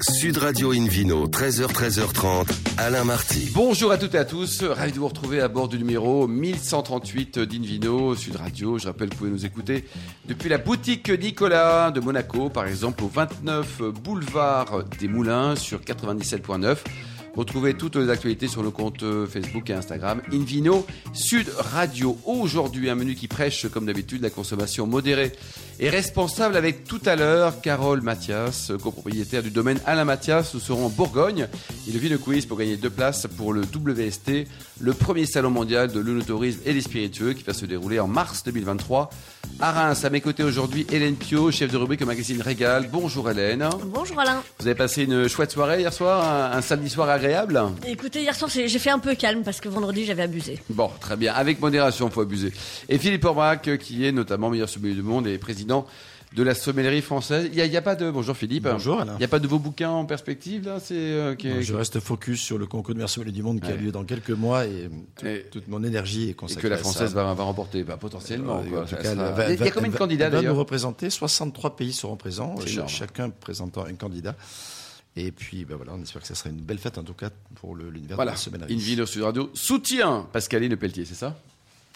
Sud Radio Invino, 13h, 13h30, Alain Marty. Bonjour à toutes et à tous, ravi de vous retrouver à bord du numéro 1138 d'Invino, Sud Radio. Je rappelle que vous pouvez nous écouter depuis la boutique Nicolas de Monaco, par exemple au 29 boulevard des Moulins sur 97.9. Retrouvez toutes les actualités sur nos comptes euh, Facebook et Instagram. Invino Sud Radio. Aujourd'hui, un menu qui prêche, comme d'habitude, la consommation modérée et responsable avec tout à l'heure Carole Mathias, copropriétaire du domaine Alain Mathias. Nous serons en Bourgogne. Il vit le quiz pour gagner deux places pour le WST, le premier salon mondial de l'unotourisme et des spiritueux qui va se dérouler en mars 2023 à Reims. À mes côtés aujourd'hui, Hélène Pio, chef de rubrique au magazine Régal. Bonjour Hélène. Bonjour Alain. Vous avez passé une chouette soirée hier soir, un, un samedi soir agréable Écoutez, hier soir, j'ai fait un peu calme parce que vendredi, j'avais abusé. Bon, très bien. Avec modération, faut abuser. Et Philippe Orbrac, euh, qui est notamment meilleur sommelier du monde et président de la sommellerie française. Il n'y a, il y a pas de... Bonjour Philippe. Bonjour, Alain. Il n'y a pas de vos bouquins en perspective, là c'est, euh, qui Je reste focus sur le concours de meilleur sommelier du monde qui a lieu dans quelques mois et, tout- Et- toute mon énergie est Et consacrée que la à française ça. va, va remporter, bah, potentiellement. Euh, quoi. en tout Ça cas, sera- elle va- il y a va- combien de candidats va nous représenter. 63 pays seront présents, et chacun présentant un candidat. Et puis, ben voilà, on espère que ça sera une belle fête en tout cas pour l'univers Voilà, de la sommellerie. Invino Sud Radio soutient Pascaline Pelletier, c'est ça?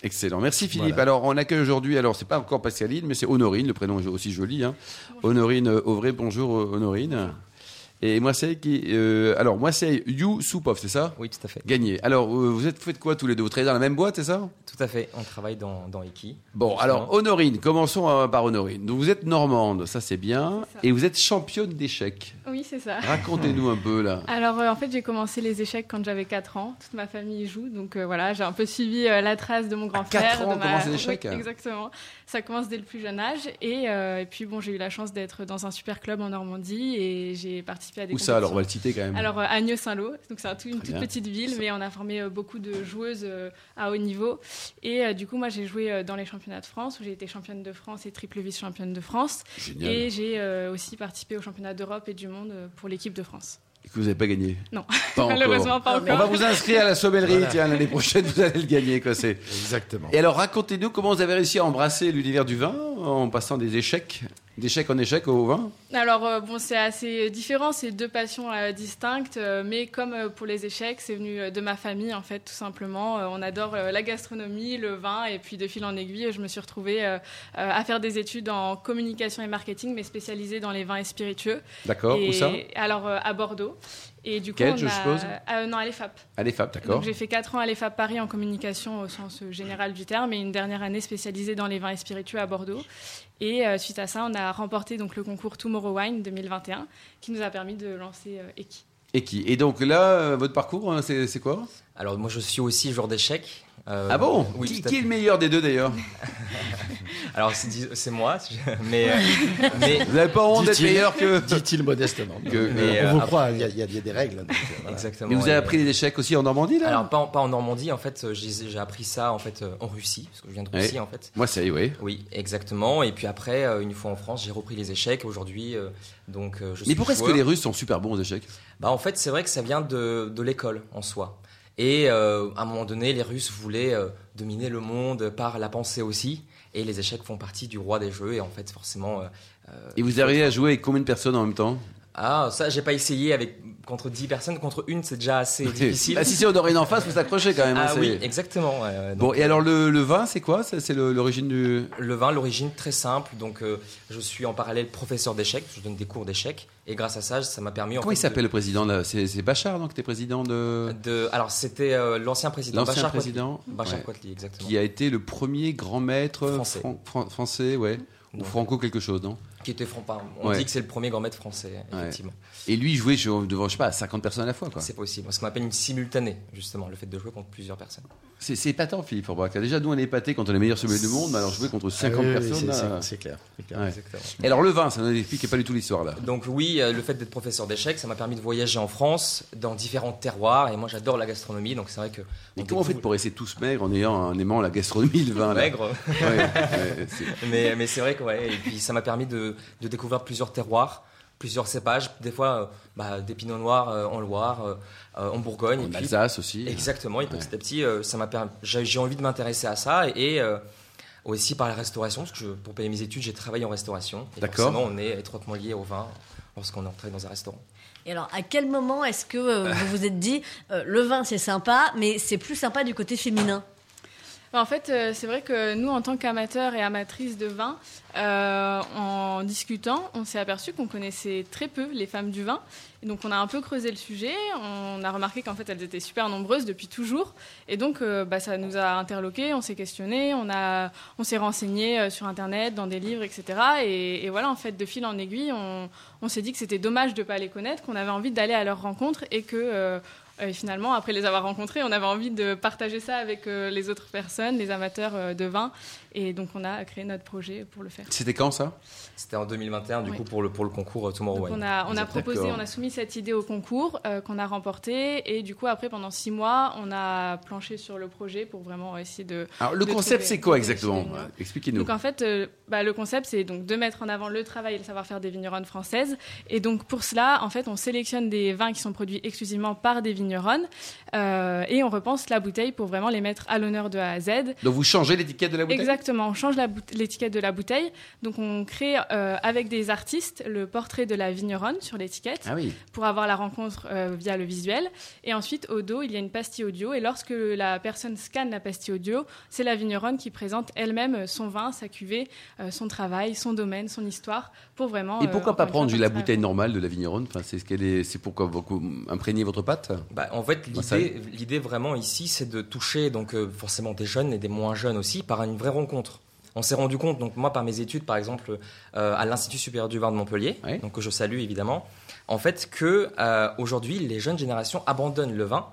Excellent. Merci Philippe. Voilà. Alors, on accueille aujourd'hui, alors c'est pas encore Pascaline, mais c'est Honorine, le prénom est aussi joli. Hein. Honorine euh, Auvray, bonjour euh, Honorine. Et moi c'est qui euh, Alors, moi c'est You Soupov, c'est ça Oui, tout à fait. Gagné. Alors, euh, vous êtes faites quoi tous les deux? Vous travaillez dans la même boîte, c'est ça? Tout à fait. On travaille dans, dans Iki. Bon, Justement. alors Honorine, commençons euh, par Honorine. Donc, vous êtes normande, ça c'est bien, ça. et vous êtes championne d'échecs. Oui, c'est ça. Racontez-nous un peu là. Alors, euh, en fait, j'ai commencé les échecs quand j'avais 4 ans. Toute ma famille y joue. Donc, euh, voilà, j'ai un peu suivi euh, la trace de mon grand frère. quatre ans, de on commence les échecs Oui, exactement. Ça commence dès le plus jeune âge. Et, euh, et puis, bon, j'ai eu la chance d'être dans un super club en Normandie et j'ai participé à des Où ça alors On va le citer quand même. Alors, euh, Agneau-Saint-Lô. Donc, c'est un tout- une Très toute bien. petite ville, mais on a formé euh, beaucoup de joueuses euh, à haut niveau. Et euh, du coup, moi, j'ai joué euh, dans les championnats de France où j'ai été championne de France et triple vice-championne de France. Génial. Et j'ai euh, aussi participé aux championnats d'Europe et du monde euh, pour l'équipe de France. Et que vous n'avez pas gagné Non. Pas encore. Malheureusement, pas On va encore. vous inscrire à la sommellerie, Voilà. tiens, l'année prochaine, vous allez le gagner. Quoi, c'est... Exactement. Et alors, racontez-nous comment vous avez réussi à embrasser l'univers du vin en passant des échecs, d'échec en échec au vin Alors, euh, bon, c'est assez différent, c'est deux passions euh, distinctes, euh, mais comme pour les échecs, c'est venu de ma famille, en fait, tout simplement. On adore la gastronomie, le vin, et puis de fil en aiguille, je me suis retrouvée à faire des études en communication et marketing, mais spécialisée dans les vins et spiritueux. D'accord Où ça? Alors, à Bordeaux. Et du coup, on je a- suppose euh, Non, à l'EFAP. À l'EFAP, d'accord. Donc j'ai fait 4 ans à l'EFAP Paris en communication au sens général du terme et une dernière année spécialisée dans les vins et spiritueux à Bordeaux. Et euh, suite à ça, on a remporté donc le concours Tomorrow Wine 2021 qui nous a permis de lancer euh, Eki. Et qui Et donc là, euh, votre parcours, hein, c'est quoi? Alors, moi, je suis aussi joueur d'échecs. Euh, Ah bon Oui, qui, est le meilleur des deux d'ailleurs Alors, c'est moi. Mais, euh, mais Vous n'avez pas honte d'être meilleur que. Dit-il modestement. Que- mais, on euh, vous après- croit, il y, a- il y des règles. donc, euh, voilà. exactement. Mais vous avez appris les échecs aussi en Normandie là Alors, pas en, pas en Normandie, en fait. euh, J'ai appris ça en fait euh, en Russie, parce que je viens de. Russie, en fait. Moi, c'est oui. Oui, exactement. Et puis après, euh, une fois en France, j'ai repris les échecs. Aujourd'hui, euh, donc, euh, je suis Mais pourquoi est-ce que les Russes sont super bons aux échecs? Bah en fait, c'est vrai que ça vient de, de l'école en soi. Et euh, à un moment donné, les Russes voulaient euh, dominer le monde par la pensée aussi. Et les échecs font partie du roi des jeux. Et en fait, forcément. euh, Et vous arrivez à jouer avec combien de personnes en même temps? Ah, ça, j'ai pas essayé avec contre 10 personnes. Contre une, c'est déjà assez difficile. Ah, si c'est Honorine en face, vous s'accrochez quand même. hein, Ah oui, exactement. Bon, et alors le, le vin, c'est quoi? C'est l'origine du. Le vin, l'origine très simple. Donc, euh, je suis en parallèle professeur d'échecs. Je donne des cours d'échecs. Et grâce à ça, ça m'a permis. en Comment il s'appelle le président C'est Bachar, donc, qui était président de. de, Alors, c'était euh, l'ancien président. L'ancien Bachar président, Quatli. Bachar ouais. Quatli, exactement. Qui a été le premier grand maître Français. fran- fran- français, ouais. Ou franco quelque chose, non? Qui était franc. On Ouais. dit que c'est le premier grand maître français, Ouais. effectivement. Et lui, il jouait je- devant, je sais pas, 50 personnes à la fois, quoi. C'est possible. Ce qu'on appelle une simultanée, justement, le fait de jouer contre plusieurs personnes. C'est épatant, Philippe Forbach. Déjà, nous, on est épaté quand on est les meilleurs sommeliers du monde, mais alors jouer contre 50 Ah oui, personnes. c'est- C'est clair. clair. Ouais. Exactement. Et alors, le vin, ça nous explique pas du tout l'histoire, là. Donc oui, euh, le fait d'être professeur d'échecs, ça m'a permis de voyager en France, dans différents terroirs, et moi j'adore la gastronomie, donc c'est vrai que... Mais on comment vous faites découvre- pour rester tous maigres en, ayant, en aimant la gastronomie, le vin là? Maigre. Ouais, ouais, c'est- mais mais c'est vrai que ouais, et puis ça m'a permis de, de découvrir plusieurs terroirs, plusieurs cépages, des fois euh, bah, des pinots noirs euh, en Loire, euh, en Bourgogne, et En puis Alsace aussi. Exactement, et petit à petit, euh, ça m'a permis- j'ai envie de m'intéresser à ça et euh, aussi par la restauration, parce que je- pour payer mes études, j'ai travaillé en restauration. Et D'accord. forcément, on est étroitement lié au vin lorsqu'on est entré dans un restaurant. Et alors, à quel moment est-ce que euh, vous vous êtes dit, euh, le vin c'est sympa, mais c'est plus sympa du côté féminin? En fait, euh, c'est vrai que nous, en tant qu'amateurs et amatrices de vin, euh, en discutant, on s'est aperçu qu'on connaissait très peu les femmes du vin. Et donc, on a un peu creusé le sujet. On a remarqué qu'en fait, elles étaient super nombreuses depuis toujours. Et donc, euh, bah, ça nous a interloqués, on s'est questionné, on, a, on s'est renseigné sur Internet, dans des livres, etc. Et, voilà, en fait, de fil en aiguille, on, s'est dit que c'était dommage de ne pas les connaître, qu'on avait envie d'aller à leur rencontre et que. Et finalement, après les avoir rencontrés, on avait envie de partager ça avec euh, les autres personnes, les amateurs euh, de vin. Et donc, on a créé notre projet pour le faire. C'était quand ça? C'était en 2021, du Oui. coup, pour le, pour le concours euh, Tomorrow Donc Wine. on a, on a proposé, on a soumis cette idée au concours euh, qu'on a remporté et du coup après pendant six mois on a planché sur le projet pour vraiment essayer de. Alors, le de concept, c'est quoi exactement? une- Expliquez-nous. Donc en fait, euh, bah, le concept c'est donc de mettre en avant le travail et le savoir-faire des vigneronnes françaises. Et donc pour cela, en fait, on sélectionne des vins qui sont produits exclusivement par des vigneronnes euh, et on repense la bouteille pour vraiment les mettre à l'honneur de A à Z. Donc, vous changez l'étiquette de la bouteille? Exactement, on change l'étiquette de la bouteille. Donc on crée euh, avec des artistes le portrait de la vigneronne sur l'étiquette Ah oui. pour avoir la rencontre euh, via le visuel. Et ensuite, au dos, il y a une pastille audio. Et lorsque la personne scanne la pastille audio, c'est la vigneronne qui présente elle-même son vin, sa cuvée, son travail, son domaine, son histoire, pour vraiment. Et pourquoi pas prendre la bouteille normale de la vigneronne? Enfin, C'est ce qu'elle est. C'est pourquoi vous imprégner votre pâte Bah, en fait, Bah, l'idée, vraiment ici, c'est de toucher donc euh, forcément des jeunes et des moins jeunes aussi par une vraie rencontre. On s'est rendu compte, donc moi par mes études, par exemple, euh, à l'Institut supérieur du vin de Montpellier, donc que je salue évidemment, en fait que euh, aujourd'hui les jeunes générations abandonnent le vin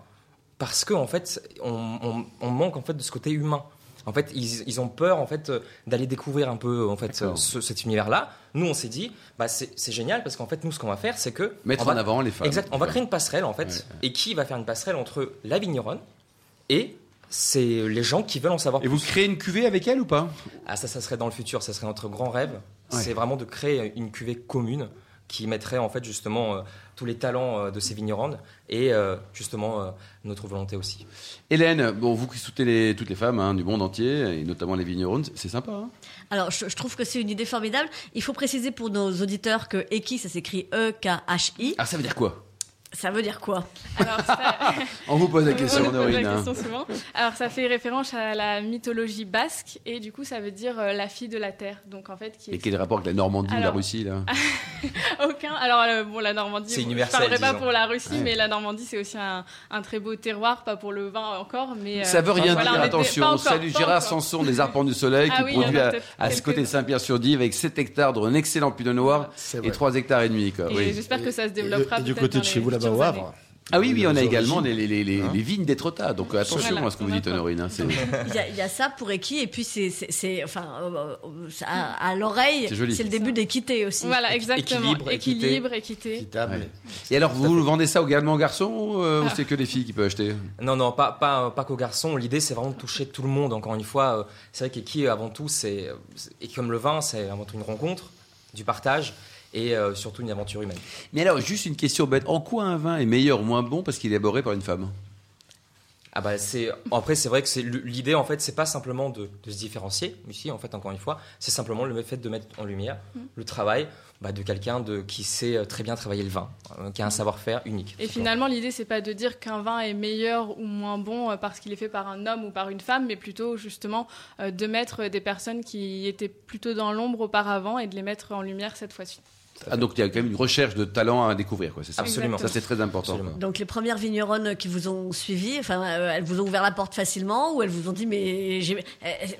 parce que en fait on, on- on manque en fait de ce côté humain. En fait, ils, ils ont peur en fait d'aller découvrir un peu en fait ce- cet univers-là. Nous, on s'est dit, bah c'est génial parce qu'en fait, nous, ce qu'on va faire, c'est que Mettre va- en avant les femmes. Exact. On va créer une passerelle en fait. Ouais. Et qui va faire une passerelle entre la vigneronne et c'est les gens qui veulent en savoir Et vous plus. créez une cuvée avec elle ou pas? Ah ça, ça serait dans le futur. Ça serait notre grand rêve. Ouais. C'est vraiment de créer une cuvée commune qui mettrait en fait justement euh, tous les talents euh, de ces vigneronnes et euh, justement euh, notre volonté aussi. Hélène, bon, vous qui soutenez les- toutes les femmes hein, du monde entier, et notamment les vigneronnes, c'est sympa. Hein? Alors, je, je trouve que c'est une idée formidable. Il faut préciser pour nos auditeurs que Eki, ça s'écrit E E-K-H-I. ah, ça veut dire quoi? Ça veut dire quoi Alors, ça- On vous pose la On question, pose Norine. la question souvent. Alors, ça fait référence à la mythologie basque et du coup, ça veut dire euh, la fille de la terre. Donc, en fait, qui Et est quel rapport avec la Normandie ou la Russie là aucun. Alors, euh, bon, la Normandie, C'est bon, universel, je parlerai pas pour la Russie, Ouais. mais la Normandie, c'est aussi un, un très beau terroir, pas pour le vin encore, mais. euh, Ça veut rien voilà, dire, on était- attention. pas On encore, salue Gérard encore. Sanson des Arpents du Soleil Ah qui oui, produit à, ce côté de. Saint-Pierre-sur-Dive avec 7 hectares d'un excellent pinot noir et vrai. 3 hectares et demi. Et j'espère que ça se Et développera. et du côté de chez vous au Havre. Ah oui, oui, on a également les, les, les, Hein les vignes d'Étretat. Donc attention Voilà, à ce que vous dites. Honorine. hein, c'est- Il y, a, il y a ça pour Eki, et puis c'est, enfin, euh, euh, à, à l'oreille, C'est le début d'équité aussi. Voilà, exactement. équilibre, équité. Équilibre, équité. Équitable. Ouais. Et alors, vous vendez ça également aux garçons euh, ou c'est que les filles qui peuvent acheter? Non, non, pas, pas, pas qu'aux garçons. L'idée, c'est vraiment de toucher tout le monde. Encore une fois, euh, c'est vrai qu'Eki, avant tout, c'est, c'est- et comme le vin, c'est avant tout une rencontre, du partage et euh, surtout une aventure humaine. Mais alors, juste une question bête. En quoi un vin est meilleur ou moins bon parce qu'il est élaboré par une femme? Ah bah c'est après c'est vrai que c'est l'idée en fait c'est pas simplement de, de se différencier ici en fait encore une fois c'est simplement le fait de mettre en lumière Mm. le travail bah, de quelqu'un de qui sait euh, très bien travailler le vin euh, qui a un savoir-faire unique. Et finalement, l'idée, c'est pas de dire qu'un vin est meilleur ou moins bon parce qu'il est fait par un homme ou par une femme, mais plutôt justement euh, de mettre des personnes qui étaient plutôt dans l'ombre auparavant et de les mettre en lumière cette fois-ci. Ah, donc il y a quand même une recherche de talent à découvrir, quoi, c'est ça Absolument. Ça, c'est très important. Absolument. Donc les premières vigneronnes qui vous ont suivi, enfin, euh, elles vous ont ouvert la porte facilement ou elles vous ont dit mais j'ai. euh,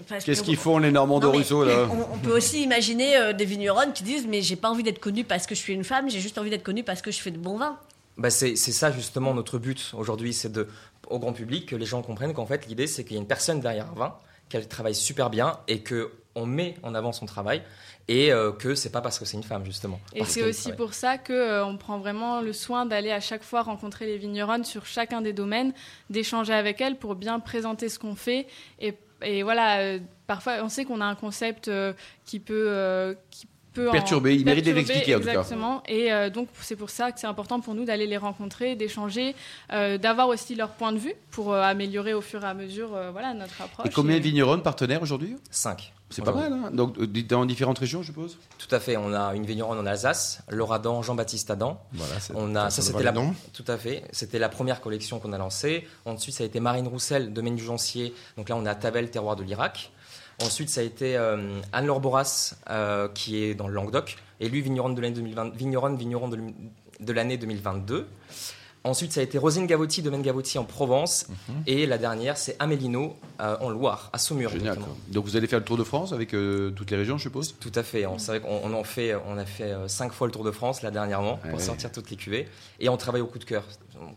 parce Qu'est-ce que- qu'ils font les Normands de Rousseau là? on, on peut aussi imaginer euh, des vigneronnes qui disent mais j'ai pas envie d'être connue parce que je suis une femme, j'ai juste envie d'être connue parce que je fais de bon vin. Bah c'est c'est ça justement notre but aujourd'hui, c'est de au grand public que les gens comprennent qu'en fait l'idée c'est qu'il y a une personne derrière un vin, qu'elle travaille super bien et que on met en avant son travail et euh, que c'est pas parce que c'est une femme justement. Et c'est aussi pour ça que euh, on prend vraiment le soin d'aller à chaque fois rencontrer les vigneronnes sur chacun des domaines, d'échanger avec elles pour bien présenter ce qu'on fait. Et, et voilà, euh, parfois on sait qu'on a un concept euh, qui peut, qui peu en- Perturbé, il mérite d'être expliqué, en tout cas. Exactement. Et euh, donc c'est pour ça que c'est important pour nous d'aller les rencontrer, d'échanger, euh, d'avoir aussi leur point de vue pour euh, améliorer au fur et à mesure euh, voilà notre approche. Et combien de vignerons partenaires aujourd'hui 5. C'est pas mal, hein Donc, dans différentes régions, je suppose? Tout à fait. On a une vigneronne en Alsace, Laura Dan, Jean-Baptiste Adam. Voilà, c'est- On a, ça c'était la, nom. tout à fait. C'était la première collection qu'on a lancée. Ensuite, ça a été Marine Roussel, domaine du Gencier. Donc là, on a Tavel, terroir de l'Irak. Ensuite, ça a été euh, Anne-Laure Boras, euh, qui est dans le Languedoc. Et lui, vigneronne de l'année 2020, vigneronne, vigneron de, l'année- de l'année 2022. Ensuite, ça a été Rosine Gavotti, domaine Gavotti en Provence. Et la dernière, c'est Amélino euh, en Loire, à Saumur. Génial. Donc, vous allez faire le Tour de France avec euh, toutes les régions, je suppose? Tout à fait. On, c'est vrai qu'on on en fait, on a fait euh, cinq fois le Tour de France là dernièrement Ouais. pour sortir toutes les cuvées. Et on travaille au coup de cœur,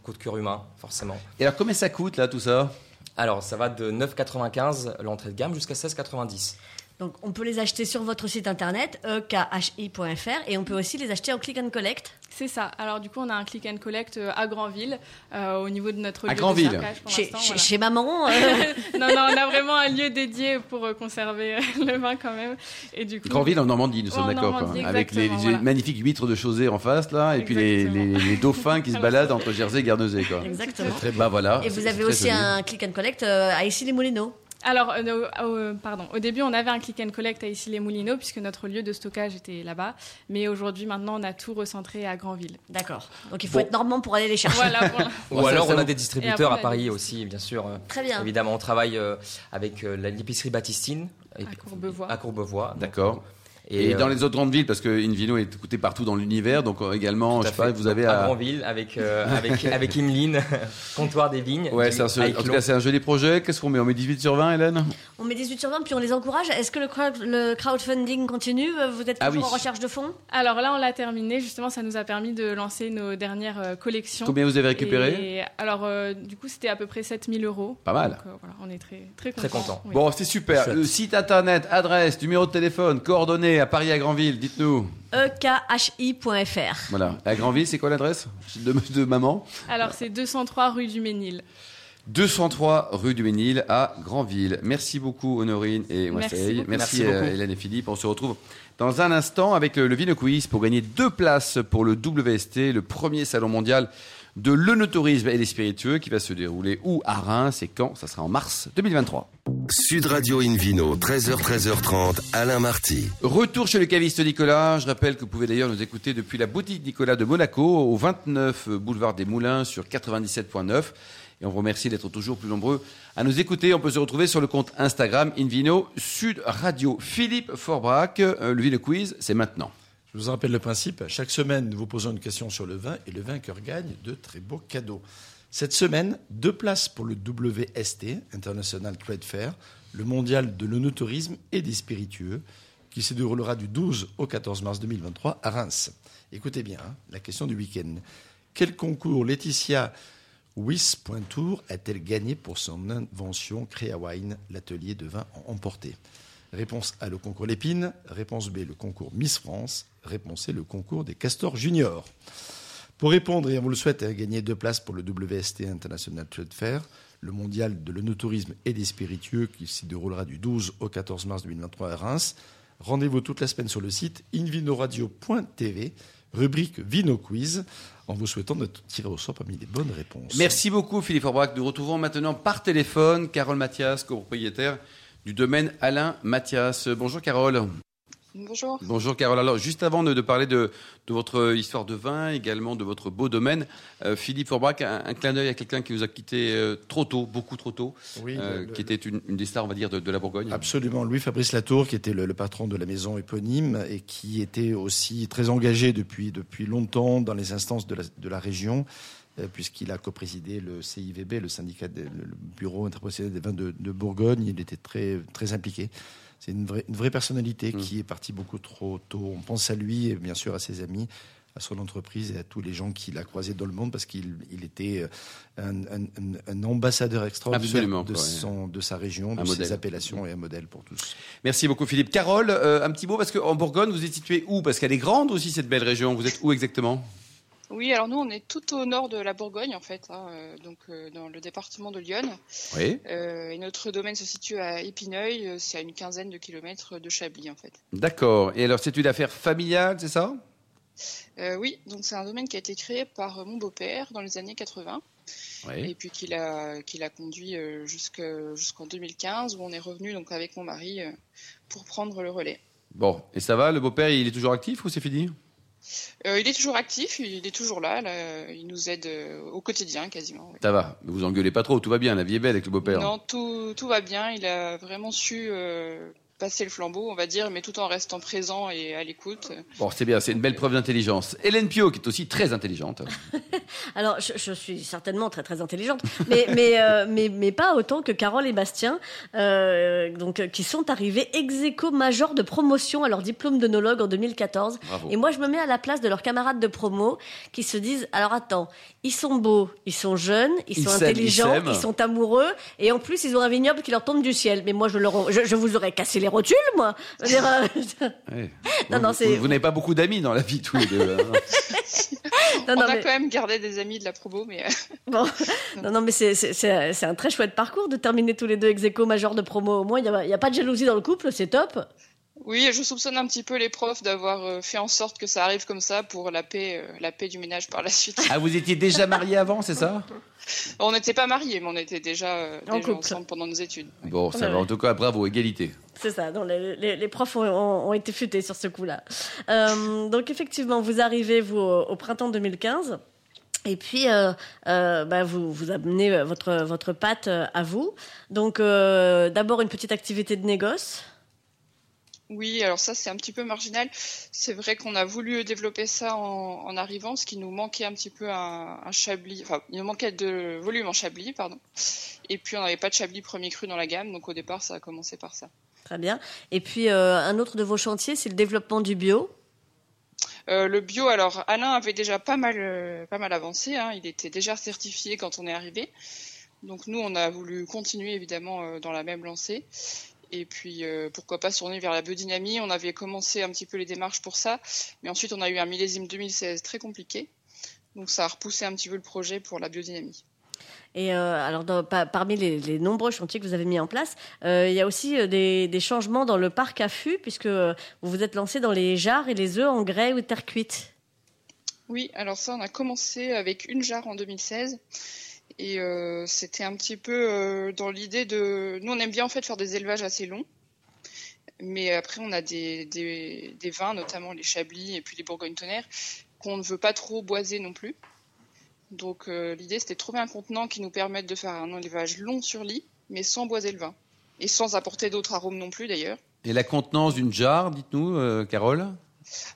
coup de cœur humain, forcément. Et alors, combien ça coûte, là, tout ça? Alors, ça va de 9,95 l'entrée de gamme jusqu'à 16,90. Donc, on peut les acheter sur votre site internet, ekhi.fr, et on peut aussi les acheter en click and collect. C'est ça. Alors du coup, on a un click and collect euh, à Granville, euh, au niveau de notre À lieu Granville. de pour Chez, l'instant, chez- voilà. chez maman. euh, non, non, on a vraiment un lieu dédié pour conserver le vin quand même. Et du coup, Grandville en Normandie, nous sommes d'accord. Normandie, Avec les, exactement, les voilà. magnifiques huîtres de Chausey en face, là, et puis les, Exactement. les- les dauphins qui se baladent entre Jersey et Guernesey, quoi. Exactement. Bah voilà. Et vous avez aussi joli. un click and collect euh, à Issy-les-Moulineaux. Alors, euh, euh, pardon. Au début, on avait un click and collect à Issy-les-Moulineaux puisque notre lieu de stockage était là-bas. Mais aujourd'hui, maintenant, on a tout recentré à Granville. D'accord. Donc il faut Bon. être normand pour aller les chercher. Voilà. Pour... Ou alors, on a des distributeurs après, à Paris aussi, bien sûr. euh, Très bien. Évidemment, on travaille euh, avec euh, la- l'épicerie Baptistine À Courbevoie. à Courbevoie. donc, D'accord. Euh, Et, euh, dans les autres grandes villes, parce que Invino est écouté partout dans l'univers, donc euh, également, je à sais pas, vous avez à à. Granville avec euh, avec avec Emeline, comptoir des vignes. Ouais, du- c'est un, en tout cas, c'est un joli projet. Qu'est-ce qu'on met? On met 18 sur 20, Hélène? On met 18 sur 20, puis on les encourage. Est-ce que le, crowd- le crowdfunding continue? Vous êtes Ah toujours oui. en recherche de fonds? Alors là, on l'a terminé. Justement, ça nous a permis de lancer nos dernières euh, collections. Combien vous avez récupéré? Et alors, euh, du coup, c'était à peu près 7000 euros. Pas mal. Donc, euh, voilà, on est très, très Très contents. content. Oui. Bon, c'est super. Le site internet, adresse, numéro de téléphone, coordonnées à Paris, à Granville, dites-nous. Ekhi.fr. Voilà. À Granville, c'est quoi l'adresse de, de maman Alors, c'est 203 rue du Ménil. 203 rue du Ménil à Granville. Merci beaucoup Honorine et Merci beaucoup. Merci, Merci euh. Hélène et Philippe. On se retrouve dans un instant avec le, le Vino Quiz pour gagner deux places pour le WST, le premier salon mondial de l'œnotourisme et des spiritueux qui va se dérouler où à Reims et quand Ça sera en mars 2023. Sud Radio Invino, 13h, 13h30, Alain Marty. Retour chez le caviste Nicolas. Je rappelle que vous pouvez d'ailleurs nous écouter depuis la boutique Nicolas de Monaco au 29 boulevard des Moulins sur 97.9. Et on vous remercie d'être toujours plus nombreux à nous écouter. On peut se retrouver sur le compte Instagram Invino Sud Radio. Philippe Forbrac, euh, le Ville Quiz, c'est maintenant. Je vous rappelle le principe. Chaque semaine, nous vous posons une question sur le vin et le vainqueur gagne de très beaux cadeaux. Cette semaine, deux places pour le WST, International Trade Fair, le mondial de l'onotourisme et des spiritueux, qui se déroulera du 12 au 14 mars 2023 à Reims. Écoutez bien, hein, la question du week-end. Quel concours Laetitia Wyss.tour a-t-elle gagné pour son invention Créa Wine, l'atelier de vin emporté? Réponse A, le concours Lépine. Réponse B, le concours Miss France. Réponse C, le concours des castors juniors. Pour répondre, et on vous le souhaite, à gagner deux places pour le WST International Trade Fair, le mondial de l'onotourisme et des spiritueux qui s'y déroulera du 12 au 14 mars 2023 à Reims. Rendez-vous toute la semaine sur le site invinoradio.tv, rubrique Vino Quiz, en vous souhaitant de tirer au sort parmi les bonnes réponses. Merci beaucoup Philippe Forbrac. Nous retrouvons maintenant par téléphone Carole Mathias, copropriétaire du domaine Alain Mathias. Bonjour Carole. Bonjour. Bonjour Carole. Alors juste avant de, de parler de, de votre histoire de vin, également de votre beau domaine, euh, Philippe Forbrac, un, un clin d'œil à quelqu'un qui vous a quitté euh, trop tôt, beaucoup trop tôt, Oui, euh, le- qui était une, une des stars, on va dire, de, de la Bourgogne. Absolument. Louis-Fabrice Latour, qui était le, le patron de la maison éponyme et qui était aussi très engagé depuis, depuis longtemps dans les instances de la, de la région, puisqu'il a coprésidé le CIVB, le syndicat, des- le, bureau interprofessionnel des vins de, de Bourgogne. Il était très, très impliqué. C'est une vraie, une vraie personnalité Mm. qui est partie beaucoup trop tôt. On pense à lui et bien sûr à ses amis à son entreprise et à tous les gens qu'il a croisés dans le monde parce qu'il il était euh, un, un- un- un ambassadeur extraordinaire Absolument, de, son, de sa région, de Un ses modèle. appellations et un modèle pour tous. Merci beaucoup Philippe. Carole, euh, un petit mot, parce qu'en Bourgogne, vous êtes situé où? Parce qu'elle est grande aussi, cette belle région. Vous êtes où exactement? Oui, alors nous, on est tout au nord de la Bourgogne, en fait, hein, euh, donc euh, dans le département de Lyon. Oui. Euh, et notre domaine se situe à Épineuil, c'est à une quinzaine de kilomètres de Chablis, en fait. D'accord. Et alors, c'est une affaire familiale, c'est ça? Euh, oui, donc c'est un domaine qui a été créé par mon beau-père dans les années 80, Oui. et puis qu'il a, qu'il a conduit jusque- jusqu'en 2015, où on est revenu donc avec mon mari pour prendre le relais. Bon, et ça va Le beau-père, il est toujours actif ou c'est fini? Euh, il est toujours actif, il est toujours là, là, il nous aide euh, au quotidien quasiment. oui. Ça va. Vous engueulez pas trop, tout va bien. La vie est belle avec le beau-père. Non, tout, tout va bien. Il a vraiment su euh, passer le flambeau, on va dire, mais tout en restant présent et à l'écoute. Bon, c'est bien, c'est une belle preuve d'intelligence. Hélène Pio, qui est aussi très intelligente. Alors, je, je suis certainement très très intelligente, mais mais, euh, mais mais pas autant que Carole et Bastien, euh, donc euh, qui sont arrivés ex aequo major de promotion à leur diplôme d'onologue en 2014. Bravo. Et moi, je me mets à la place de leurs camarades de promo qui se disent alors attends, ils sont beaux, ils sont jeunes, ils, Ils sont ils intelligents, ils, sont amoureux, et en plus, ils ont un vignoble qui leur tombe du ciel. Mais moi, je leur je, je vous aurais cassé les rotules, moi. Je veux dire, euh, Ouais. Non, Vous- non, vous, c'est- vous n'avez pas beaucoup d'amis dans la vie, tous les deux. hein. non, on non, a mais- quand même gardé des amis de la promo, mais euh, Bon, non, non, mais c'est- c'est c'est- c'est un très chouette parcours de terminer tous les deux ex aequo major de promo. Au moins, il n'y a, il y a pas de jalousie dans le couple, c'est top. Oui, je soupçonne un petit peu les profs d'avoir euh, fait en sorte que ça arrive comme ça pour la paix, euh, la paix du ménage par la suite. Ah, vous étiez déjà mariés avant, c'est ça? On n'était pas mariés, mais on était déjà, euh, En déjà couple. ensemble pendant nos études. Bon, ça Ouais, va. ouais. En tout cas, bravo, égalité. C'est ça, non, les, les- les profs ont, ont- ont été futés sur ce coup-là. Euh, donc, effectivement, vous arrivez, vous, au, au printemps 2015. Et puis, euh, euh, bah, vous, vous amenez votre, votre pâte à vous. Donc, euh, d'abord, une petite activité de négoce. Oui, alors ça c'est un petit peu marginal. C'est vrai qu'on a voulu développer ça en, en arrivant, ce qui nous manquait un petit peu un, un chablis, enfin il nous manquait de volume en chablis, pardon. Et puis on n'avait pas de chablis premier cru dans la gamme, donc au départ ça a commencé par ça. Très bien. Et puis, euh, un autre de vos chantiers, c'est le développement du bio. Euh, le bio, alors Alain avait déjà pas mal, euh, pas mal avancé, hein. il était déjà certifié quand on est arrivé. Donc nous on a voulu continuer évidemment dans la même lancée. Et puis euh, pourquoi pas se tourner vers la biodynamie. On avait commencé un petit peu les démarches pour ça, mais ensuite on a eu un millésime 2016 très compliqué. Donc ça a repoussé un petit peu le projet pour la biodynamie. Et euh, alors, dans- parmi les, les nombreux chantiers que vous avez mis en place, euh, il y a aussi des, des changements dans le parc à fûts, puisque vous vous êtes lancé dans les jarres et les œufs en grès ou terre cuite. Oui, alors ça, on a commencé avec une jarre en 2016. Et euh, c'était un petit peu euh, dans l'idée de... Nous, on aime bien en fait faire des élevages assez longs. Mais après, on a des, vins, notamment les Chablis et puis les Bourgogne-Tonnerre, qu'on ne veut pas trop boiser non plus. Donc euh, l'idée, c'était de trouver un contenant qui nous permette de faire un élevage long sur lit, mais sans boiser le vin. Et sans apporter d'autres arômes non plus d'ailleurs. Et la contenance d'une jarre, dites-nous, Carole?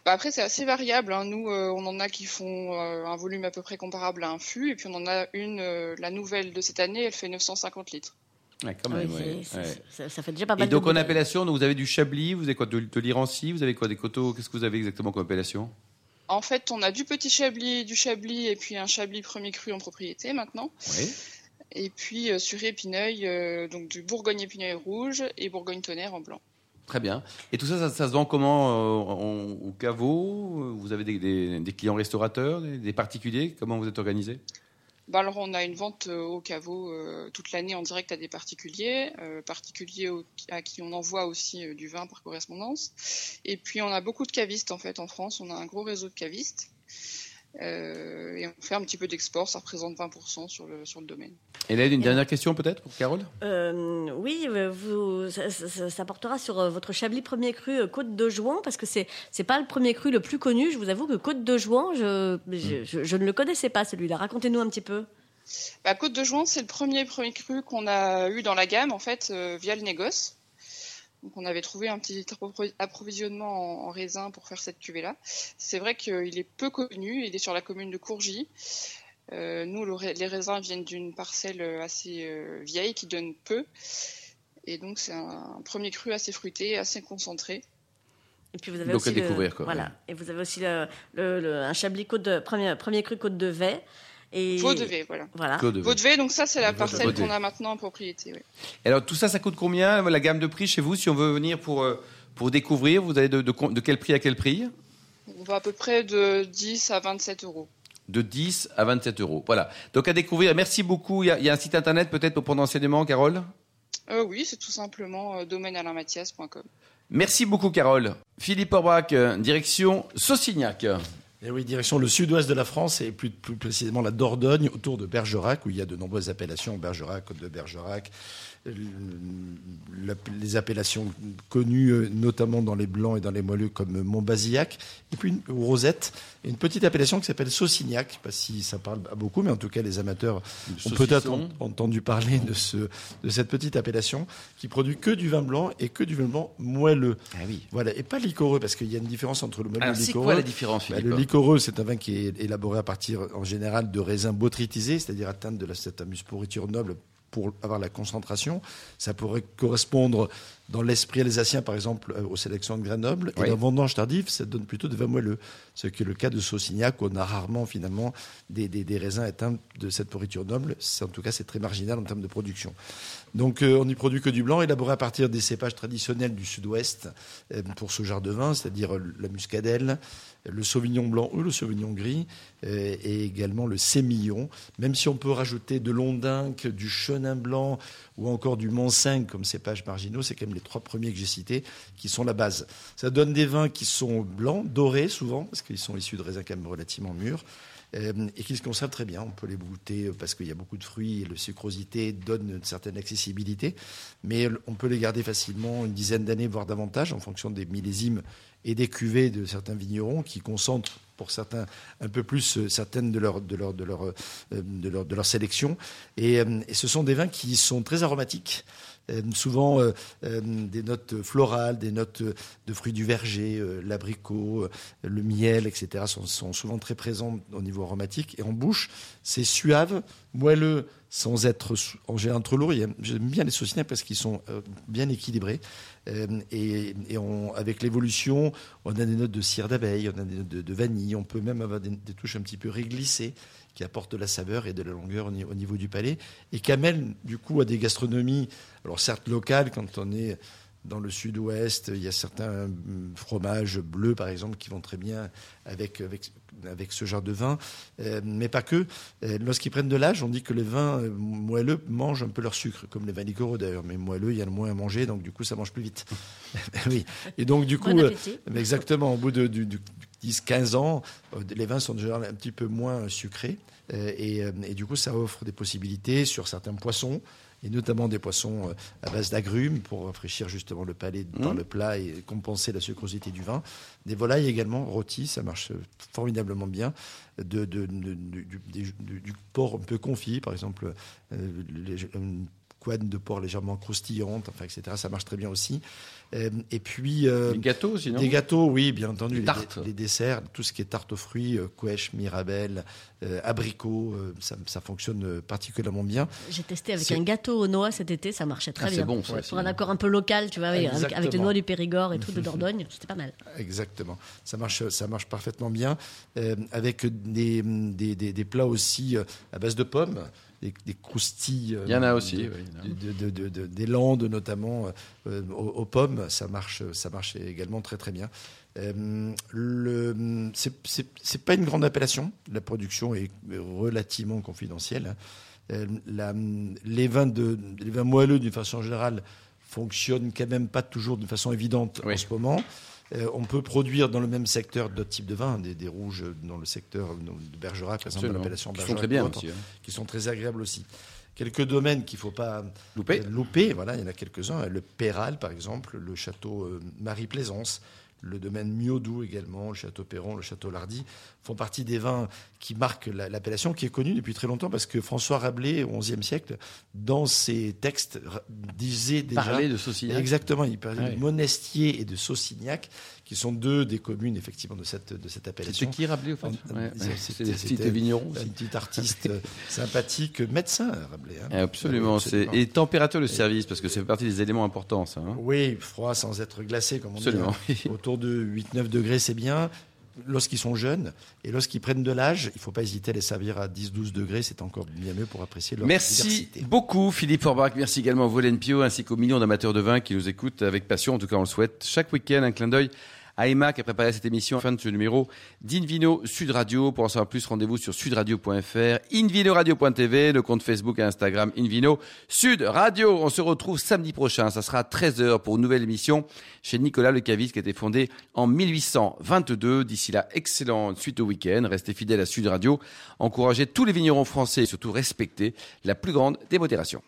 Bah après, c'est assez variable. hein. Nous, euh, on en a qui font euh, un volume à peu près comparable à un fût, et puis on en a une, euh, la nouvelle de cette année, elle fait 950 litres. Ouais, quand Oui, même, ouais, c'est- ouais. c'est- Ça, ça fait déjà pas mal Et donc, de en appellation, donc, vous avez du Chablis, vous avez quoi De, de l'Irancy, vous avez quoi Des coteaux Qu'est-ce que vous avez exactement comme appellation? En fait, on a du petit chablis, du chablis, et puis un chablis premier cru en propriété maintenant. Oui. Et puis euh, sur Épineuil, euh, donc du Bourgogne Épineuil rouge et Bourgogne Tonnerre en blanc. Très bien. Et tout ça, ça, se vend comment euh, Au caveau Vous avez des, clients restaurateurs, des, particuliers? Comment vous êtes organisé? Bah alors on a une vente euh, au caveau toute l'année en direct à des particuliers, euh, particuliers à qui on envoie aussi du vin par correspondance. Et puis on a beaucoup de cavistes en fait en France, on a un gros réseau de cavistes. Euh, et on fait un petit peu d'export, ça représente 20% sur le, sur le domaine. Hélène, une dernière question peut-être pour Carole? Euh, oui, euh, vous, ça, ça- ça portera sur votre Chablis premier cru Côte de Jouan, parce que c'est c'est pas le premier cru le plus connu. Je vous avoue que Côte de Jouan, je, je, je- je ne le connaissais pas celui-là. Racontez-nous un petit peu. Bah, Côte de Juin, c'est le premier premier cru qu'on a eu dans la gamme en fait euh, via le négoce. Donc on avait trouvé un petit appro- approvisionnement en, en raisin pour faire cette cuvée là. C'est vrai qu'il est peu connu, il est sur la commune de Courgy. Euh, nous, le les raisins viennent d'une parcelle euh, assez euh, vieille qui donne peu. Et donc c'est un premier cru assez fruité, assez concentré. Et puis vous avez Donc, aussi à le- découvrir, quoi, Voilà. ouais. Et vous avez aussi le, le- le- un Chablis Côte de premier, premier cru Côte de Vey. Et voilà. Voilà. Donc ça c'est la parcelle qu'on a maintenant en propriété. ouais. Alors tout ça, ça coûte combien La gamme de prix chez vous, si on veut venir pour, euh, pour découvrir, vous allez de, de, de quel prix à quel prix? On va à peu près de 10 à 27 euros. de 10 à 27 euros. Voilà. Donc à découvrir. Merci beaucoup. Il y a, il y a un site internet peut-être pour prendre enseignement, Carole? Euh, oui, c'est tout simplement euh, domainealainmathias.com. Merci beaucoup, Carole. Philippe Orbach, euh, direction Saucignac. Et oui, direction le sud-ouest de la France et plus, plus précisément la Dordogne, autour de Bergerac, où il y a de nombreuses appellations, Bergerac, Côte de Bergerac, les appellations connues euh, notamment dans les blancs et dans les moelleux comme Montbazillac, et puis une, ou Rosette, et une petite appellation qui s'appelle Saucignac, je ne sais pas si ça parle à beaucoup, mais en tout cas les amateurs ont peut-être entendu parler de, ce, de cette petite appellation qui produit que du vin blanc et que du vin blanc moelleux. Ah oui. Voilà, et pas liquoreux, parce qu'il y a une différence entre le moelleux et le liquoreux. quoi la différence, Bah, le liquoreux, c'est un vin qui est élaboré à partir, en général, de raisins botrytisés, c'est-à-dire atteindre de la cétamus pourriture noble pour avoir la concentration. Ça pourrait correspondre, dans l'esprit alsacien, par exemple, euh, aux sélections de. Oui. Et dans vendange tardive, ça donne plutôt de vin moelleux. Ce qui est le cas de Saucignac, où on a rarement, finalement, des, des- des raisins atteints de cette pourriture noble. En tout cas, c'est très marginal en termes de production. Donc, euh, on n'y produit que du blanc, élaboré à partir des cépages traditionnels du sud-ouest euh, pour ce genre de vin, c'est-à-dire la muscadelle, le sauvignon blanc ou le sauvignon gris, euh, et également le sémillon. Même si on peut rajouter de l'ondinque, du chenin blanc ou encore du Mont-Cinq comme cépages marginaux, c'est quand même les trois premiers que j'ai cités qui sont la base. Ça donne des vins qui sont blancs, dorés souvent, parce qu'ils sont issus de raisins quand même relativement mûrs. euh, et qui se conservent très bien. On peut les goûter parce qu'il y a beaucoup de fruits et la sucrosité donne une certaine accessibilité. Mais on peut les garder facilement une dizaine d'années, voire davantage, en fonction des millésimes et des cuvées de certains vignerons qui concentrent pour certains un peu plus euh, certaines de leur, de de euh, de. Et, euh, et ce sont des vins qui sont très aromatiques. Souvent des notes florales, des notes de fruits du verger, l'abricot, le miel, etc. Sont, souvent très présents au niveau aromatique. Et en bouche, c'est suave, moelleux, sans être en général trop lourd. J'aime bien les saucignacs parce qu'ils sont bien équilibrés. Euh, et avec l'évolution, on a des notes de cire d'abeille, on a des notes de, vanille, on peut même avoir des, touches un petit peu réglissées qui apportent de la saveur et de la longueur au, au niveau du palais. Et qui amènent du coup à des gastronomies, alors certes locales quand on est dans le sud-ouest, il y a certains hum, fromages bleus par exemple qui vont très bien avec, avec, avec ce genre de vin, Euh, mais pas que. Euh, Lorsqu'ils prennent de l'âge, on dit que les vins euh, moelleux mangent un peu leur sucre, comme les vins liquoreux d'ailleurs, mais moelleux, il y a le moins à manger, donc du coup ça mange plus vite. oui. Et donc du coup, Bon euh, Exactement, au bout de, du- du 10-15 ans, les vins sont déjà un petit peu moins sucrés. et, et du coup, ça offre des possibilités sur certains poissons, et notamment des poissons euh, à base d'agrumes pour rafraîchir justement le palais par le plat et compenser la sucrosité du vin. Des volailles également rôties, ça marche euh, formidablement bien. De, de- de- du, du- du- du- du porc un peu confit, par exemple, euh, les- une couenne de porc légèrement croustillante, enfin, etc. Ça marche très bien aussi. Euh, et puis. euh, Les gâteaux, sinon des gâteaux, oui, bien entendu. Des Les- tartes. Les, desserts, tout ce qui est tarte aux fruits, couèche, mirabelle, euh, abricots, euh, ça, ça fonctionne particulièrement bien. J'ai testé avec un gâteau aux noix cet été, ça marchait très Ah, c'est bien. bon, ça. Pour un accord un peu local, tu vois, avec, avec les noix du Périgord et tout de Dordogne, c'était pas mal. Exactement. Ça marche, ça marche parfaitement bien. Euh, avec des, des, des- des plats aussi à base de pommes, des, des croustilles. euh, Il y en a aussi, de- de- de- de- de- des landes notamment euh, aux, aux pommes, ça marche, ça marche également très très bien. Euh, le, c'est, pas une grande appellation. La production est relativement confidentielle. hein. Euh, la- les vins de, les vins moelleux d'une façon générale fonctionnent quand même pas toujours d'une façon évidente Oui. en ce moment. Euh, on peut produire dans le même secteur d'autres types de vins, des, des rouges dans le secteur de Bergerac, par exemple, l'appellation Qui Bergerac. sont très bien aussi, hein. Qui sont très agréables aussi. Quelques domaines qu'il ne faut pas Loupé. euh, louper, voilà, il y en a quelques-uns. Le Péral, par exemple, le château euh, Marie-Plaisance, le domaine Miodou également, le château Perron, le château Lardy, font partie des vins qui marquent la- l'appellation, qui est connue depuis très longtemps parce que François Rabelais, au XIe siècle, dans ses textes, disait déjà. Parler de Saucignac. Exactement, il parlait de Monestier et de Saucignac, qui sont deux des communes, effectivement, de cette, de cette appellation. C'était qui Rabelais, au fait Ouais, c'était- C'est Un petit artiste euh, sympathique, médecin, Rabelais. hein. Absolument. Oui, c'est- Et température de service, parce que fait partie des éléments importants, ça. hein. Oui, froid sans être glacé, comme on Absolument. dit. hein. Autour de 8-9 degrés, c'est bien. Lorsqu'ils sont jeunes et lorsqu'ils prennent de l'âge, il ne faut pas hésiter à les servir à 10-12 degrés, c'est encore bien mieux pour apprécier leur Merci diversité. beaucoup Philippe Forbach, merci également à Volen Pio ainsi qu'aux millions d'amateurs de vin qui nous écoutent avec passion, en tout cas on le souhaite. Chaque week-end, un clin d'œil Aïma qui a préparé cette émission. Fin de ce numéro d'Invino Sud Radio. Pour en savoir plus, rendez-vous sur sudradio.fr, invinoradio.tv, le compte Facebook et Instagram Invino Sud Radio. On se retrouve samedi prochain. Ça sera à 13h pour une nouvelle émission chez Nicolas Le Caviste qui a été fondé en 1822. D'ici là, excellente suite au week-end. Restez fidèles à Sud Radio. Encouragez tous les vignerons français et surtout respectez la plus grande démodération.